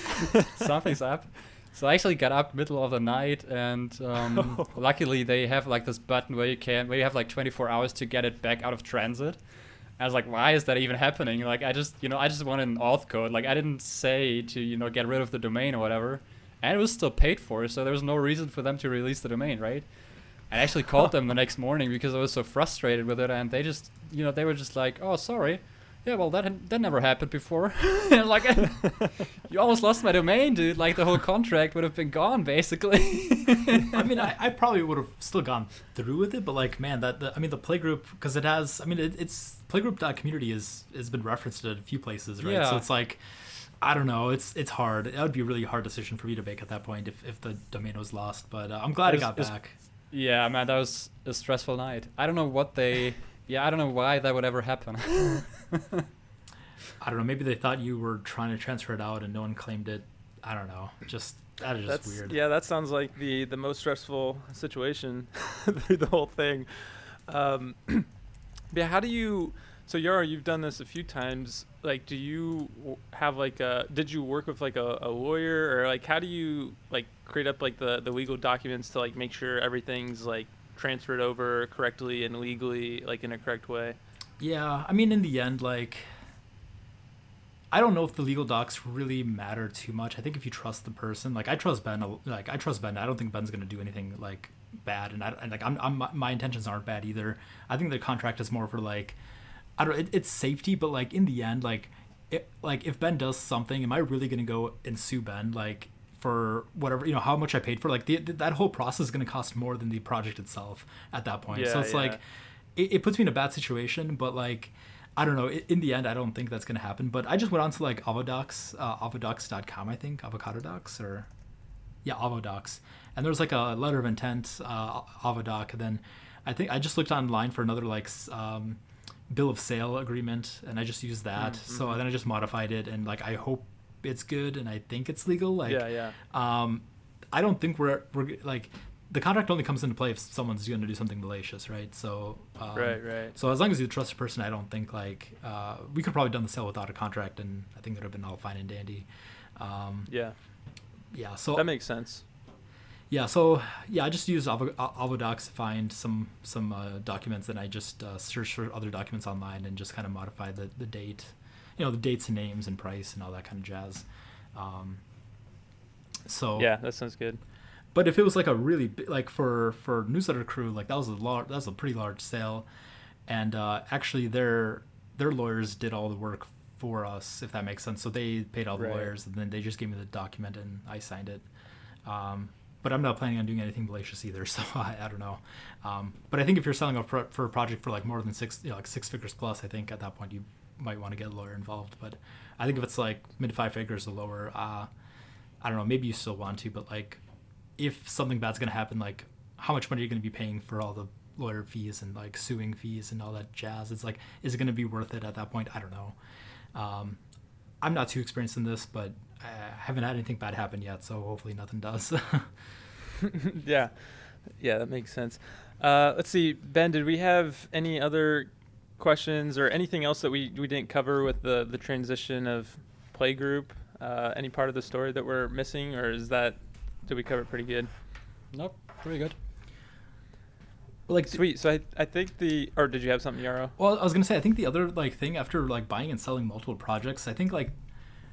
[laughs] something's up." So I actually got up middle of the night, and um, [laughs] luckily they have like this button where you can where you have like 24 hours to get it back out of transit. I was like, why is that even happening? Like, I just you know I just wanted an auth code. Like, I didn't say to you know get rid of the domain or whatever, and it was still paid for, so there was no reason for them to release the domain, right? I actually called [laughs] them the next morning because I was so frustrated with it, and they just you know they were just like, oh sorry. Yeah, well, that that never happened before. [laughs] Like, [laughs] you almost lost my domain, dude. Like the whole contract would have been gone, basically. [laughs] I mean, I, I probably would have still gone through with it, but like, man, that the, I mean, the playgroup because it has. I mean, it, it's playgroup.community is has been referenced at a few places, right? Yeah. So it's like, I don't know. It's it's hard. That would be a really hard decision for me to make at that point if, if the domain was lost. But uh, I'm glad it, got back. yeah, man, that was a stressful night. I don't know what they. Yeah, I don't know why that would ever happen. [laughs] I don't know. Maybe they thought you were trying to transfer it out and no one claimed it. I don't know. Just that is just That's weird. yeah. That sounds like the the most stressful situation [laughs] through the whole thing. Um, [clears throat] yeah. How do you? So Yaro, you've done this a few times. Like, do you have like a? Did you work with like a, a lawyer or like how do you like create up like the the legal documents to like make sure everything's like transferred over correctly and legally like in a correct way? Yeah, I mean, in the end, like, I don't know if the legal docs really matter too much. I think if you trust the person, like, I trust Ben, like, I trust Ben. I don't think Ben's gonna do anything like bad, and I and, like, I'm, I'm my- intentions aren't bad either. I think the contract is more for like, I don't. It, it's safety, but like in the end, like, it, like if Ben does something, am I really gonna go and sue Ben? Like. For whatever you know, how much I paid for, like the, that whole process is going to cost more than the project itself at that point. so Yeah, it's yeah. like, it, it puts me in a bad situation, but like I don't know. In the end, I don't think that's gonna happen. But I just went on to like Avodocs, uh, avodocs.com, I think, avocado docs or yeah, Avodocs, and there was like a letter of intent, uh, Avodoc. And then I think I just looked online for another like um, bill of sale agreement, and I just used that. So then I just modified it, and like I hope it's good, and I think it's legal. Like yeah, yeah. um, I don't think we're we're like the contract only comes into play if someone's going to do something malicious, right? So um, Right, right. So as long as you trust a person, I don't think like uh, we could probably done the sale without a contract, and I think it would have been all fine and dandy. Um, Yeah, yeah. So that makes sense. yeah, so yeah, I just used Avo- Avodocs to find some some uh, documents, and I just uh, searched for other documents online and just kind of modified the, the date, you know, the dates and names and price and all that kind of jazz. Um, so Yeah, that sounds good. but if it was like a really bi- like for for newsletter crew, like that was a large, that was a pretty large sale, and uh, actually their their lawyers did all the work for us, if that makes sense. So they paid all the Right. lawyers, and then they just gave me the document and I signed it. Um, but I'm not planning on doing anything malicious either, [laughs] so I, I don't know. Um, but I think if you're selling a pro- for a project for like more than six, you know, like six figures plus, I think at that point you might want to get a lawyer involved. But I think if it's like mid five figures or lower, uh, I don't know. Maybe you still want to, but like, if something bad's gonna happen, like, how much money are you gonna be paying for all the lawyer fees and like suing fees and all that jazz? It's like, is it gonna be worth it at that point? I don't know. Um, I'm not too experienced in this, but I haven't had anything bad happen yet, so hopefully nothing does. [laughs] [laughs] yeah, yeah, that makes sense. Uh, let's see, Ben. Did we have any other questions or anything else that we, we didn't cover with the, the transition of playgroup? Uh, any part of the story that we're missing, or is that did we cover it pretty good? Nope, pretty good. Like th- Sweet. So I, I think the or did you have something, Yaro? Well, I was gonna say, I think the other like thing after like buying and selling multiple projects, I think like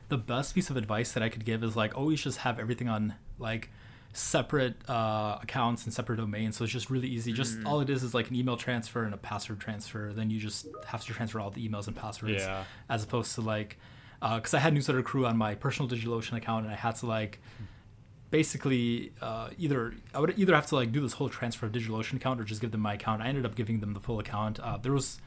the best piece of advice that I could give is like always just have everything on like separate uh, accounts and separate domains. So it's just really easy. Just all it is is like an email transfer and a password transfer. Then you just have to transfer all the emails and passwords, Yeah. as opposed to like because I had newsletter crew on my personal DigitalOcean account and I had to like basically uh, either I would either have to like do this whole transfer of DigitalOcean account or just give them my account. I ended up giving them the full account. Uh, there was,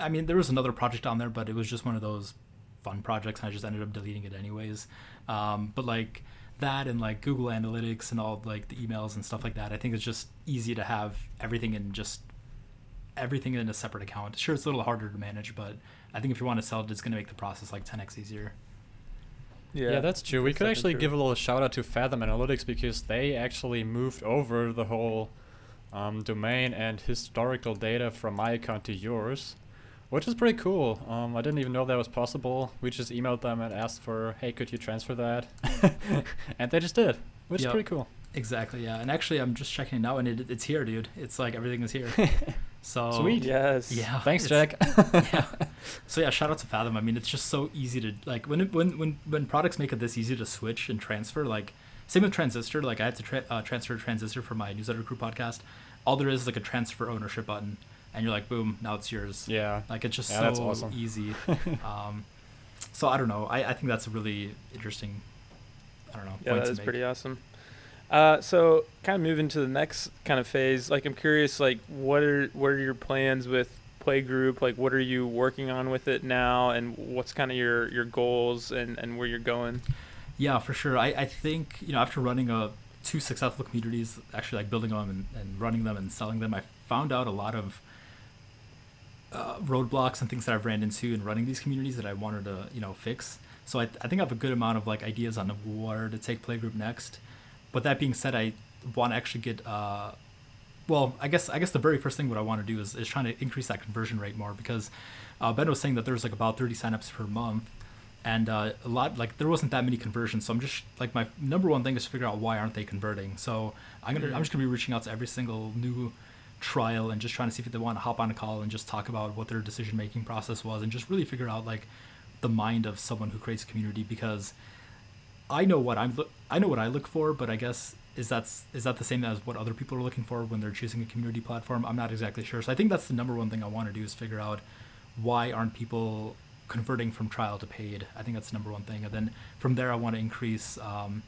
I mean, there was another project on there, but it was just one of those fun projects, and I just ended up deleting it anyways. Um, but like that and like Google Analytics and all like the emails and stuff like that, I think it's just easy to have everything in just everything in a separate account. Sure, it's a little harder to manage, but I think if you want to sell it, it's going to make the process like 10x easier. Yeah, that's true. We that's could actually true. give a little shout out to Fathom Analytics because they actually moved over the whole um, domain and historical data from my account to yours, which is pretty cool. Um, I didn't even know that was possible. We just emailed them and asked for, hey, could you transfer that? [laughs] and they just did, which Yep. is pretty cool. Exactly, yeah. And actually, I'm just checking it now, and it, it's here, dude. It's like everything is here. [laughs] So Sweet. Yes. Yeah. Thanks, Jack. [laughs] yeah. So yeah, shout out to Fathom. I mean, it's just so easy to like when it, when when when products make it this easy to switch and transfer. Like same with Transistor. Like I had to tra- uh, transfer a Transistor for my newsletter crew podcast. All there is is like a transfer ownership button, and you're like, boom, now it's yours. yeah. Like it's just Yeah, so awesome. easy. [laughs] um, so I don't know. I, I think that's a really interesting. I don't know. Yeah, point that make. pretty awesome. Uh, so kind of moving to the next kind of phase. Like I'm curious, like what are what are your plans with Playgroup? Like what are you working on with it now, and what's kind of your your goals and and where you're going? Yeah, for sure. I, I think, you know, after running a two successful communities, actually like building them and, and running them and selling them, I found out a lot of uh, roadblocks and things that I've ran into in running these communities that I wanted to, you know, fix. So I, I think I have a good amount of like ideas on where to take Playgroup next. But that being said, I want to actually get, uh, well, I guess I guess the very first thing what I want to do is, is trying to increase that conversion rate more because uh, Ben was saying that there's like about 30 signups per month and uh, a lot like there wasn't that many conversions so i'm just like my number one thing is to figure out why aren't they converting so i'm gonna i'm just gonna be reaching out to every single new trial and just trying to see if they want to hop on a call and just talk about what their decision making process was and just really figure out like the mind of someone who creates community because i know what i'm i know what i look for but i guess is that's is that the same as what other people are looking for when they're choosing a community platform? I'm not exactly sure. So i think that's the number one thing i want to do is figure out why aren't people converting from trial to paid. I think that's the number one thing. And then from there i want to increase um,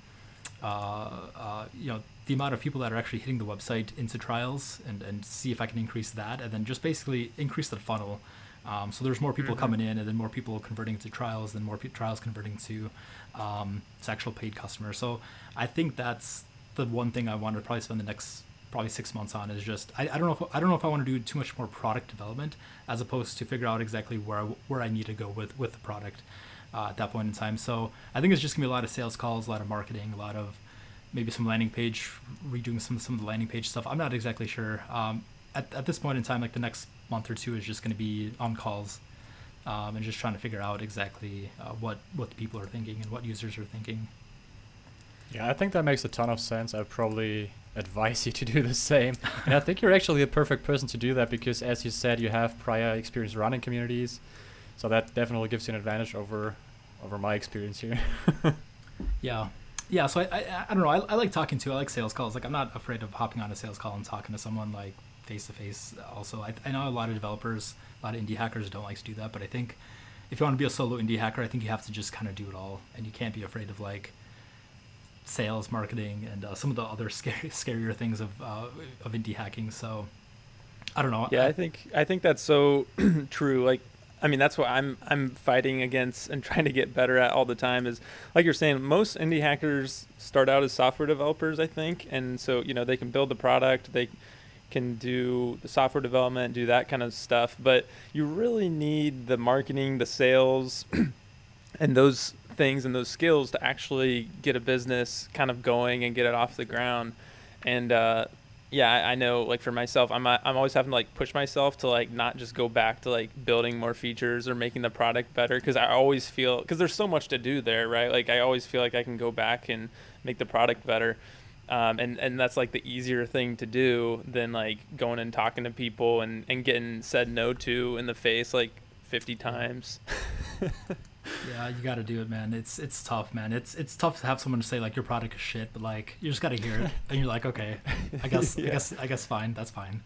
uh, uh, you know the amount of people that are actually hitting the website into trials and, and see if i can increase that and then just basically increase the funnel um, so there's more people Mhm. coming in and then more people converting to trials then more pe- trials converting to um, to actual paid customers so i think that's the one thing i want to probably spend the next probably six months on is just I, I don't know if I don't know if I want to do too much more product development as opposed to figure out exactly where I, where I need to go with with the product uh, at that point in time. So I think it's just gonna be a lot of sales calls, a lot of marketing, a lot of maybe some landing page redoing some some of the landing page stuff. I'm not exactly sure. Um, at at this point in time, like the next month or two is just gonna be on calls. Um, and just trying to figure out exactly uh, what what the people are thinking and what users are thinking. Yeah, I think that makes a ton of sense. I'd probably advise [laughs] you to do the same. and I think you're actually the perfect person to do that because, as you said, you have prior experience running communities, so that definitely gives you an advantage over over my experience here. [laughs] Yeah. Yeah, so I, I, I don't know. I, I like talking to. I like sales calls. Like I'm not afraid of hopping on a sales call and talking to someone like face to face. Also, I, I know a lot of developers, a lot of indie hackers don't like to do that. But I think if you want to be a solo indie hacker, I think you have to just kind of do it all, and you can't be afraid of like sales, marketing, and uh, some of the other [laughs] scary, scarier things of uh, of indie hacking. So I don't know. Yeah, I think I think that's so [clears throat] true. Like, I mean, that's what I'm I'm fighting against and [laughs] trying to get better at all the time. Is like you're saying, most indie hackers start out as software developers, I think, and so you know they can build the product, they can do the software development, do that kind of stuff, but you really need the marketing, the sales, [clears throat] and those things and those skills to actually get a business kind of going and get it off the ground. And uh, yeah, I, I know like for myself, I'm uh, I'm always having to like push myself to like not just go back to like building more features or making the product better because I always feel because there's so much to do there, right? Like I always feel like I can go back and make the product better. Um, and, and that's like the easier thing to do than like going and talking to people and, and getting said no to in the face like 50 times. [laughs] yeah, you got to do it, man. It's it's tough, man. It's it's tough to have someone say like your product is shit, but like you just got to hear it, and you're like, okay, I guess [laughs] yeah. I guess I guess fine, that's fine.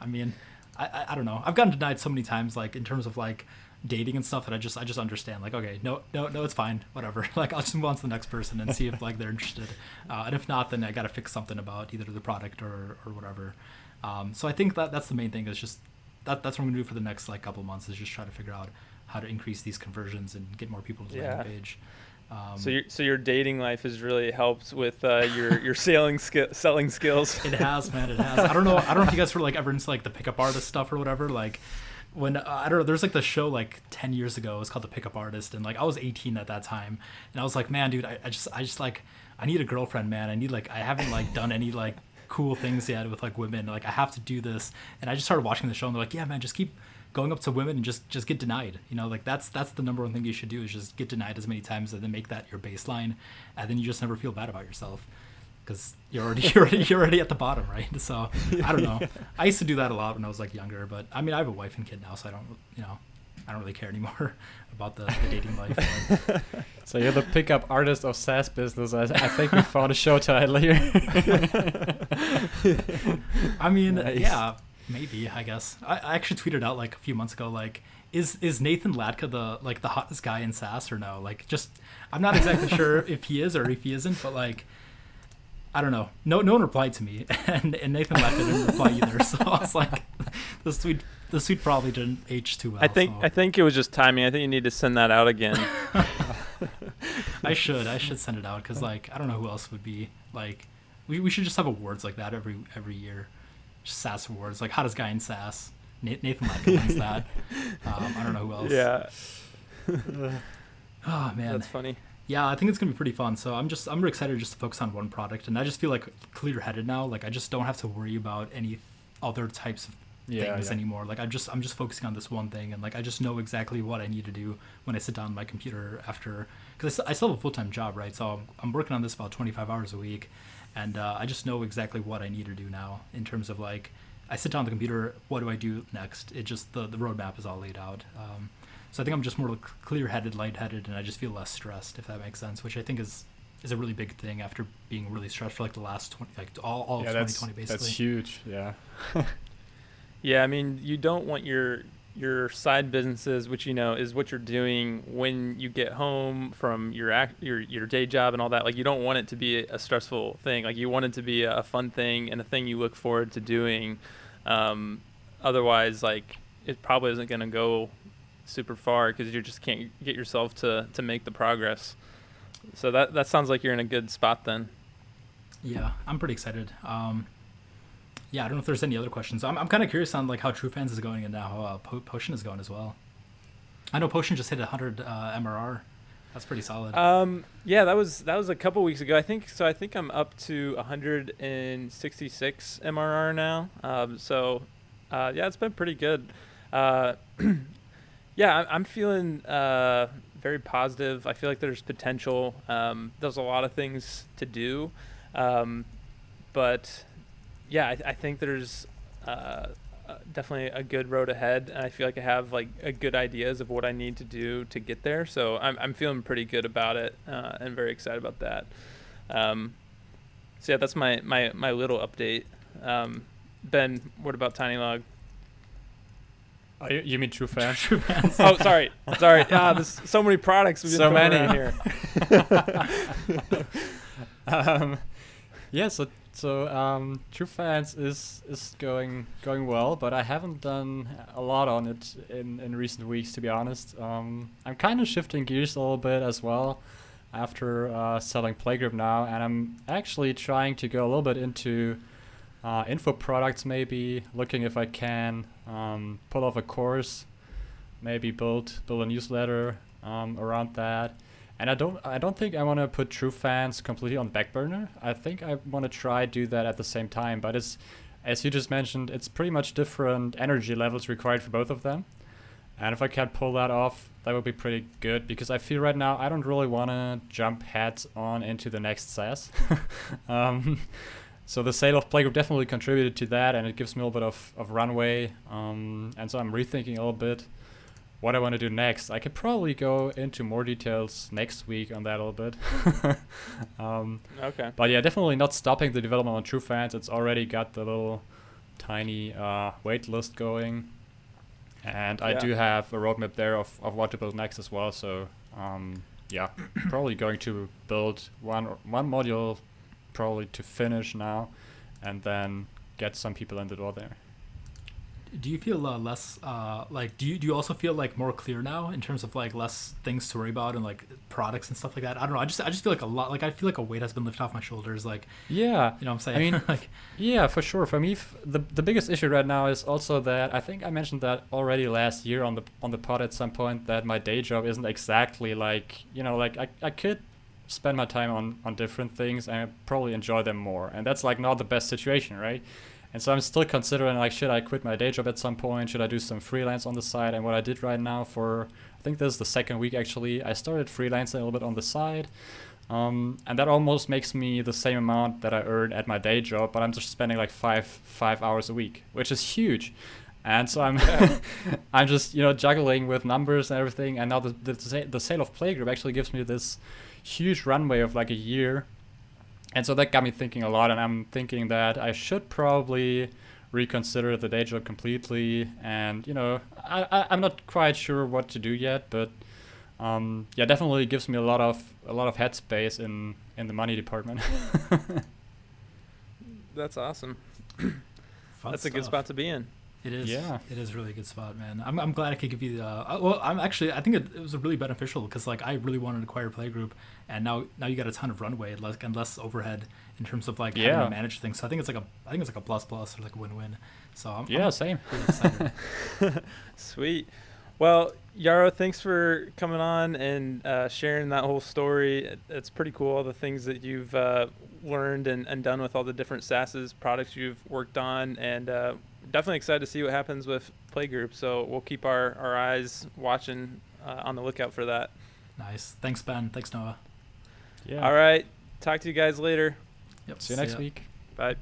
I mean, I, I, I don't know. I've gotten denied so many times, like in terms of like dating and stuff that I just I just understand like okay no no no it's fine whatever [laughs] like I'll just move on to the next person and see if like they're interested uh, and if not then I gotta fix something about either the product or or whatever um, so I think that that's the main thing is just that that's what I'm gonna do for the next like couple months is just try to figure out how to increase these conversions and get more people to the landing page. Um, so your so your dating life has really helped with uh, your your selling skill selling skills. it has, man. It has. I don't know. I don't know if you guys were like ever into like the pickup artist stuff or whatever. Like when uh, I don't know, there's like the show like ten years ago. It was called The Pickup Artist, and like I was 18 at that time, and I was like, man, dude, I, I just I just like I need a girlfriend, man. I need like I haven't like done any like cool things yet with like women. Like I have to do this, and I just started watching the show, and they're like, yeah, man, just keep going up to women and just just get denied you know like that's that's the number one thing you should do is just get denied as many times and then make that your baseline and then you just never feel bad about yourself because you're already [laughs] you're already, you're already at the bottom right so i don't know i used to do that a lot when i was like younger but i mean i have a wife and kid now so i don't you know i don't really care anymore [laughs] about the, the dating life so you're the pickup artist of SaaS business. I, I think we found a show title here. [laughs] I mean, nice. yeah, Maybe I guess I, I actually tweeted out like a few months ago like is is Nathan Latka the like the hottest guy in SaaS or no? Like just I'm not exactly sure [laughs] if he is or if he isn't, but like I don't know. No no one replied to me [laughs] and, and Nathan Latka didn't reply either. [laughs] So I was like the tweet the tweet probably didn't age too well. I think so. I think it was just timing. I think you need to send that out again. I should I should send it out because like I don't know who else would be like we, we should just have awards like that every every year. SaaS awards, like hottest guy in SaaS. Nathan Latka wins [laughs] that. Um, I don't know who else. Yeah. oh [laughs] man, that's funny. Yeah, I think it's gonna be pretty fun. So I'm just I'm really excited just to focus on one product, and I just feel like clear headed now. Like I just don't have to worry about any other types of yeah, things yeah. anymore. Like I'm just I'm just focusing on this one thing, and like I just know exactly what I need to do when I sit down on my computer after because I, I still have a full time job, right? So I'm, I'm working on this about 25 hours a week, and uh, I just know exactly what I need to do now in terms of like I sit down on the computer. What do I do next? It just the the roadmap is all laid out. Um, so I think I'm just more clear-headed, light-headed, and I just feel less stressed, if that makes sense. Which I think is is a really big thing after being really stressed for like the last 20, like all, all yeah, of 2020 basically. That's huge. Yeah. [laughs] yeah, I mean, you don't want your your side businesses, which you know is what you're doing when you get home from your act, your your day job and all that. Like you don't want it to be a stressful thing. Like you want it to be a fun thing and a thing you look forward to doing. Um, otherwise, like it probably isn't going to go super far because you just can't get yourself to to make the progress. So that that sounds like you're in a good spot then. Yeah, I'm pretty excited. Um, yeah, I don't know if there's any other questions. I'm, I'm kind of curious on like how True Fans is going and now how uh, po- Potion is going as well. I know Potion just hit 100 uh, MRR. That's pretty solid. Um, yeah, that was that was a couple weeks ago. I think so. I think I'm up to 166 MRR now. Um, so uh, yeah, it's been pretty good. Uh, [clears throat] yeah, I'm feeling uh, very positive. I feel like there's potential. Um, there's a lot of things to do, um, but yeah, I, I think there's uh, uh, definitely a good road ahead, and I feel like I have like a good ideas of what I need to do to get there. So I'm I'm feeling pretty good about it, uh, and very excited about that. Um, so yeah, that's my my my little update. Um, ben, what about TinyLog? Oh, you, you mean True Fans? True Fans. [laughs] oh, sorry, sorry. [laughs] Ah, there's so many products. We've so many here. [laughs] um, yeah, so so um, True Fans is is going going well, but I haven't done a lot on it in, in recent weeks, to be honest. Um, I'm kind of shifting gears a little bit as well after uh, selling Playgroup now, and I'm actually trying to go a little bit into uh, info products, maybe looking if I can um, pull off a course, maybe build build a newsletter um, around that and I don't I don't think I want to put true fans completely on back burner. I think I want to try do that at the same time, but it's as you just mentioned, it's pretty much different energy levels required for both of them. And if I can pull that off, that would be pretty good because I feel right now I don't really want to jump heads on into the next SaaS. [laughs] um, so the sale of Playgroup definitely contributed to that, and it gives me a little bit of, of runway. Um, and so I'm rethinking a little bit what I want to do next. I could probably go into more details next week on that a little bit. [laughs] um, okay. But yeah, definitely not stopping the development on True Fans. It's already got the little tiny uh, wait list going. And I do have a roadmap there of, of what to build next as well. So um, yeah, [coughs] probably going to build one one module probably to finish now, and then get some people in the door there. Do you feel uh, less uh, like do you do you also feel like more clear now in terms of like less things to worry about and like products and stuff like that? I don't know. I just I just feel like a lot like I feel like a weight has been lifted off my shoulders. Like Yeah, you know what I'm saying? I mean, [laughs] like Yeah, for sure. For me, f- the the biggest issue right now is also that I think I mentioned that already last year on the on the pod at some point that my day job isn't exactly like you know like I, I could spend my time on on different things and probably enjoy them more, and that's like not the best situation, right? And so I'm still considering like should I quit my day job at some point? Should I do some freelance on the side? And what I did right now for I think this is the second week actually. I started freelancing a little bit on the side. Um, and that almost makes me the same amount that I earn at my day job, but I'm just spending like five five hours a week, which is huge. And so I'm [laughs] I'm just you know juggling with numbers and everything. And now the the, the sale of Playgroup actually gives me this huge runway of like a year, and so that got me thinking a lot. And I'm thinking that I should probably reconsider the day job completely. And you know I, I I'm not quite sure what to do yet, but um, yeah, definitely gives me a lot of a lot of headspace in in the money department. [laughs] That's awesome. [clears throat] fun That's a good spot to be in. It is. Yeah. It is really a good spot, man. I'm, I'm glad I could give you the. Uh, well, I'm actually. I think it, it was really beneficial because like I really wanted to acquire Playgroup, and now now you got a ton of runway less, and less overhead in terms of like having Yeah. to manage things. So I think it's like a. I think it's like a plus plus or like a win win. So I'm, yeah, I'm same. really. [laughs] [laughs] Sweet. Well, Yaro, thanks for coming on and uh, sharing that whole story. It- It's pretty cool, all the things that you've uh, learned and, and done with all the different SaaS's products you've worked on. And uh, definitely excited to see what happens with Playgroup. So we'll keep our, our eyes watching uh, on the lookout for that. nice. Thanks, Ben. Thanks, Noah. Yeah. All right. Talk to you guys later. Yep. See you next ya. week. Bye.